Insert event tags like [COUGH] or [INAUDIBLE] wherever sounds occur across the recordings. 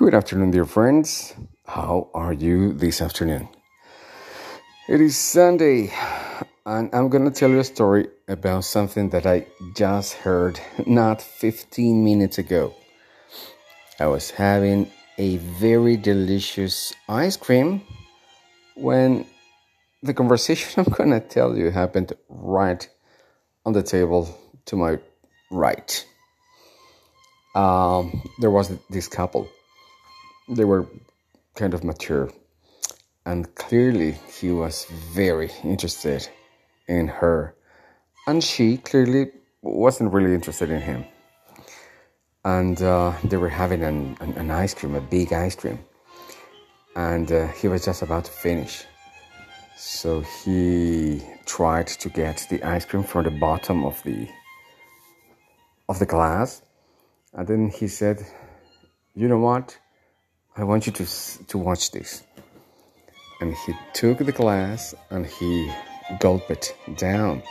Good afternoon, dear friends. How are you this afternoon? It is Sunday, and I'm gonna tell you a story about something that I just heard [LAUGHS] not 15 minutes ago. I was having a very delicious ice cream when the conversation [LAUGHS] I'm gonna tell you happened right on the table to my right. Um, there was this couple they were kind of mature. And clearly he was very interested in her. And she clearly wasn't really interested in him. And uh, they were having an, an, an, ice cream a big ice cream. And uh, he was just about to finish. So he tried to get the ice cream from the bottom of the of the glass. And then he said you know what I want you to, to watch this. And he took the glass and he gulped it down.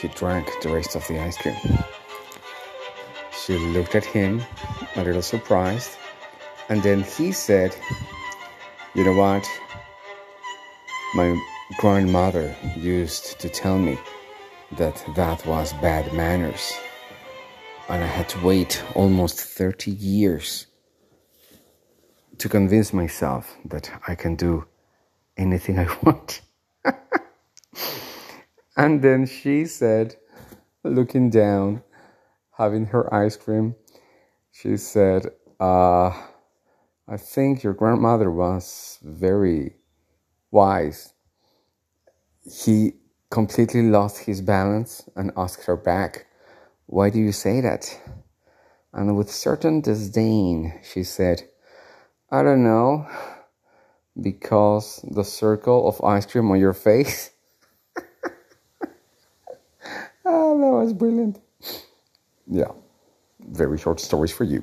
He drank the rest of the ice cream. She looked at him, a little surprised, and then he said, You know what? My grandmother used to tell me that that was bad manners. And I had to wait almost 30 years to convince myself that I can do anything [LAUGHS] I want. and then she said, looking down, having her ice cream, she said, uh, I think your grandmother was very wise. He completely lost his balance and asked her back, Why do you say that? And with certain disdain, she said, I don't know. Because the circle of ice cream on your face. [LAUGHS] oh, that was brilliant. Yeah, very short stories for you.